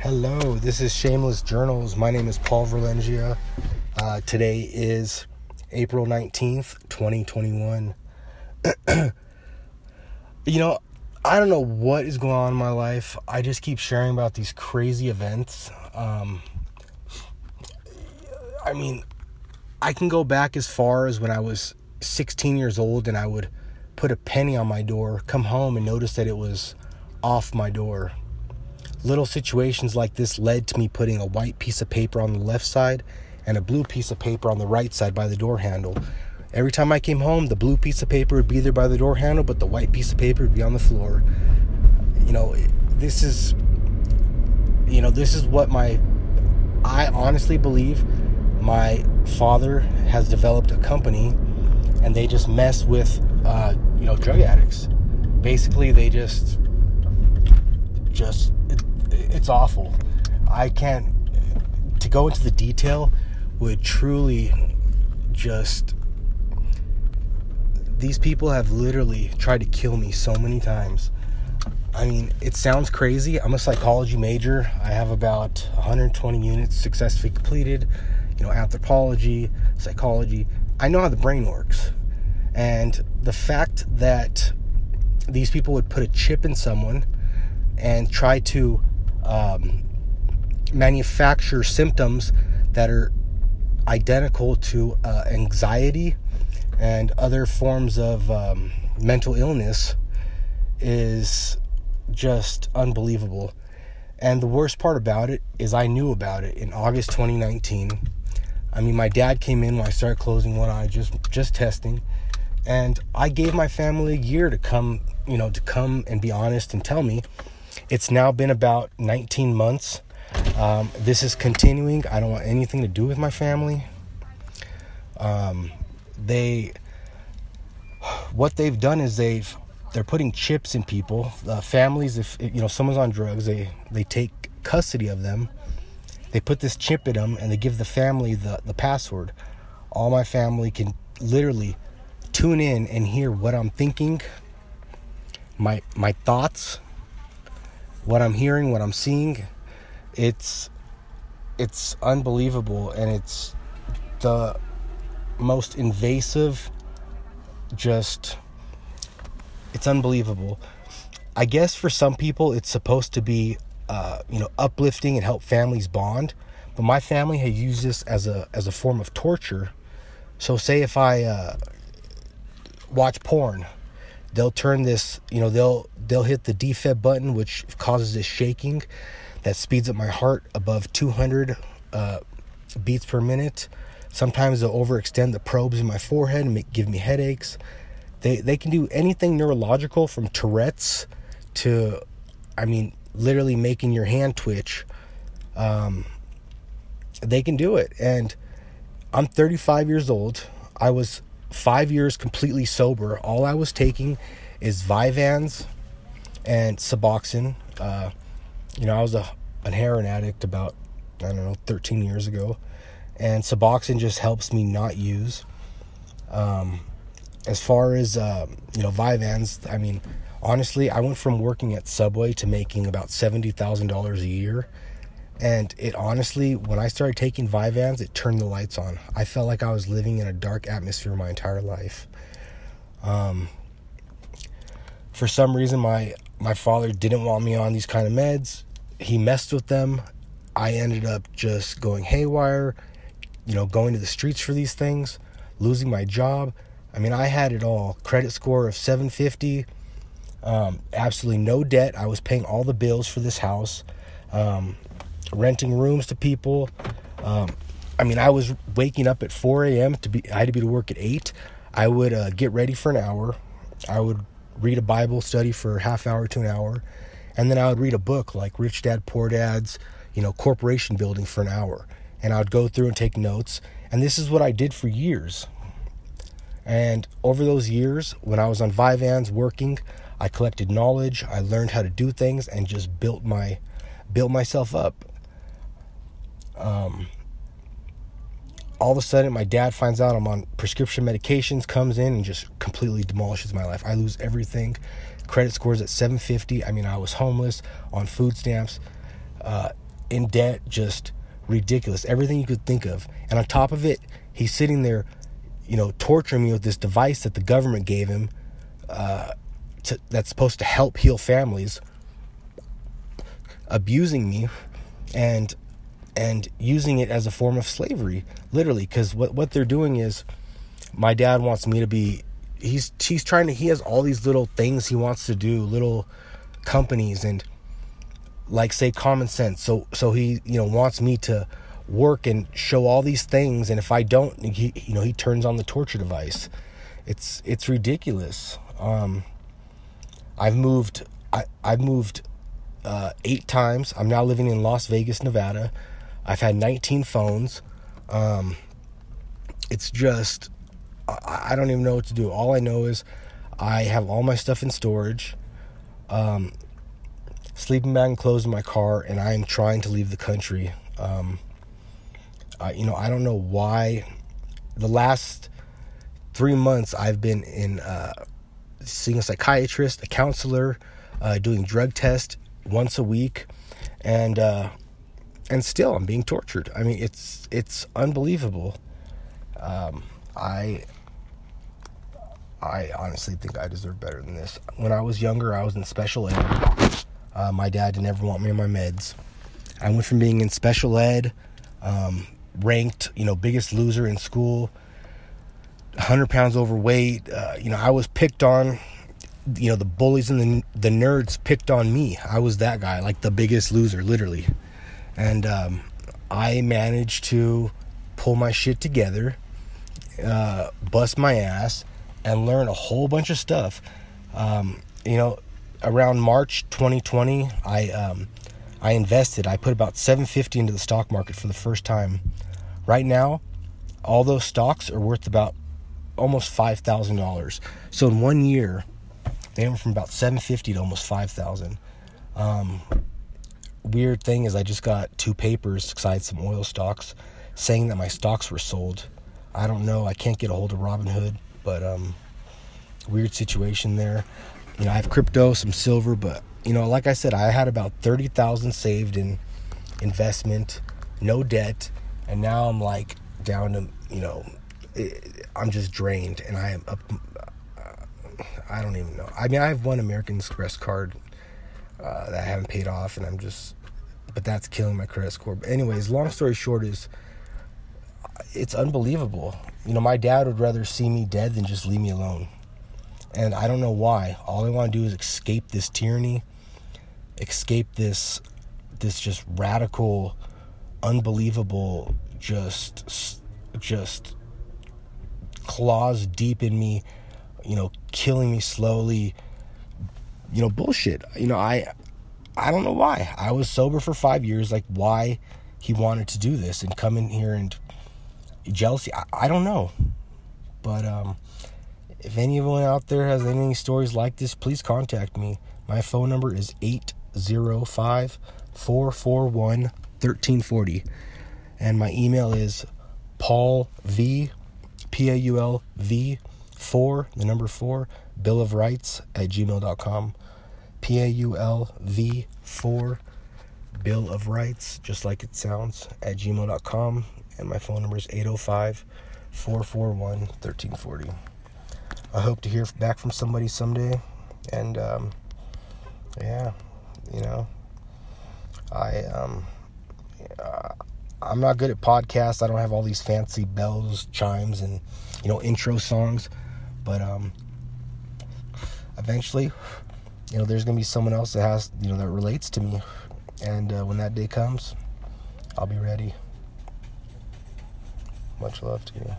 Hello, this is Shameless Journals. My name is Paul Verlengia. Uh, today is April 19th, 2021. you know, I don't know what is going on in my life. I just keep sharing about these crazy events. Um, I mean, I can go back as far as when I was 16 years old and I would put a penny on my door, come home and notice that it was off my door. Little situations like this led to me putting a white piece of paper on the left side and a blue piece of paper on the right side by the door handle. Every time I came home, the blue piece of paper would be there by the door handle, but the white piece of paper would be on the floor. You know, this is you know, this is what my I honestly believe my father has developed a company and they just mess with uh, you know drug addicts basically they just just it's awful i can't to go into the detail would truly just these people have literally tried to kill me so many times I mean, it sounds crazy. I'm a psychology major. I have about 120 units successfully completed you know, anthropology, psychology. I know how the brain works. And the fact that these people would put a chip in someone and try to um, manufacture symptoms that are identical to uh, anxiety and other forms of um, mental illness is just unbelievable. And the worst part about it is I knew about it in August 2019 I mean, my dad came in when I started closing one eye, just just testing, and I gave my family a year to come, you know, to come and be honest and tell me. It's now been about 19 months. Um, this is continuing. I don't want anything to do with my family. Um, they, what they've done is they've they're putting chips in people. Uh, families, if you know someone's on drugs, they they take custody of them they put this chip in them and they give the family the, the password. All my family can literally tune in and hear what I'm thinking, my my thoughts, what I'm hearing, what I'm seeing. It's it's unbelievable and it's the most invasive just it's unbelievable. I guess for some people it's supposed to be uh, you know, uplifting and help families bond. But my family had used this as a as a form of torture. So say if I uh, watch porn, they'll turn this, you know, they'll they'll hit the defib button, which causes this shaking that speeds up my heart above 200 uh, beats per minute. Sometimes they'll overextend the probes in my forehead and make, give me headaches. They they can do anything neurological from Tourette's to, I mean, literally making your hand twitch, um, they can do it. And I'm 35 years old. I was five years completely sober. All I was taking is Vyvanse and Suboxone. Uh, you know, I was a an heroin addict about I don't know 13 years ago, and Suboxone just helps me not use. Um, as far as uh, you know, Vyvanse, I mean, honestly, I went from working at Subway to making about $70,000 a year. And it honestly, when I started taking Vyvanse, it turned the lights on. I felt like I was living in a dark atmosphere my entire life. Um, for some reason, my my father didn't want me on these kind of meds. He messed with them. I ended up just going haywire, you know, going to the streets for these things, losing my job. I mean, I had it all. Credit score of 750 um, absolutely no debt. I was paying all the bills for this house, um, renting rooms to people. Um, I mean, I was waking up at 4 a.m. to be. I had to be to work at eight. I would uh, get ready for an hour. I would read a Bible study for half hour to an hour, and then I would read a book like Rich Dad Poor Dad's, you know, corporation building for an hour, and I would go through and take notes. And this is what I did for years. And over those years, when I was on Vyvanse working, I collected knowledge, I learned how to do things and just built my built myself up. Um, all of a sudden my dad finds out I'm on prescription medications, comes in and just completely demolishes my life. I lose everything. Credit scores at 750. I mean, I was homeless on food stamps. Uh, in debt, just ridiculous. Everything you could think of. And on top of it, he's sitting there, you know, torturing me with this device that the government gave him uh, to, that's supposed to help heal families, abusing me, and and using it as a form of slavery, literally. Because what what they're doing is, my dad wants me to be. He's he's trying to. He has all these little things he wants to do, little companies and like say common sense so so he you know wants me to work and show all these things and if i don't he you know he turns on the torture device it's it's ridiculous um i've moved i i've moved uh 8 times i'm now living in las vegas nevada i've had 19 phones um it's just I, I don't even know what to do all i know is i have all my stuff in storage um sleeping bag and clothes in my car, and I am trying to leave the country. Um, you know, I don't know why. The last three months, I've been in uh, seeing a psychiatrist, a counselor, uh, doing drug tests once a week, and uh, and still I'm being tortured. I mean, it's it's unbelievable. Um, I I honestly think I deserve better than this. When I was younger, I was in special ed. Uh, my dad didn't ever want me on my meds. I went from being in special ed, um, ranked, you know, biggest loser in school, 100 pounds overweight. Uh, you know, I was picked on. You know, the bullies and the the nerds picked on me. I was that guy, like the biggest loser, literally. And um, I managed to pull my shit together, uh, bust my ass, and learn a whole bunch of stuff. Um, you know, around March 2020, I um, I invested. I put about 750 into the stock market for the first time. Right now, all those stocks are worth about almost five thousand dollars. So in one year, they went from about 750 to almost 5,000. Um, weird thing is, I just got two papers had some oil stocks saying that my stocks were sold. I don't know. I can't get a hold of Robinhood, but um, weird situation there you know, I have crypto, some silver, but you know, like I said, I had about 30,000 saved in investment, no debt, and now I'm like down to, you know, I'm just drained and I am up I don't even know. I mean, I have one American Express card uh, that I haven't paid off, and I'm just, but that's killing my credit score. But anyways, long story short is, it's unbelievable. You know, my dad would rather see me dead than just leave me alone. And I don't know why. All I want to do is escape this tyranny, escape this this just radical, unbelievable, just just claws deep in me, you know, killing me slowly. You know, bullshit. You know, I I don't know why. I was sober for 5 years like why he wanted to do this and come in here and jealousy. I, I don't know. But um if anyone out there has any stories like this, please contact me. My phone number is 805 441 1340. And my email is Paul V, P A U L V, 4, the number 4, Bill of Rights at gmail.com. P A U L V 4, Bill of Rights, just like it sounds, at gmail.com. And my phone number is 805 441 1340. I hope to hear back from somebody someday. And um, yeah, you know, I um, uh, I'm not good at podcasts. I don't have all these fancy bells, chimes, and you know intro songs. But um, eventually, you know, there's gonna be someone else that has you know that relates to me, and uh, when that day comes, I'll be ready. Much love to you.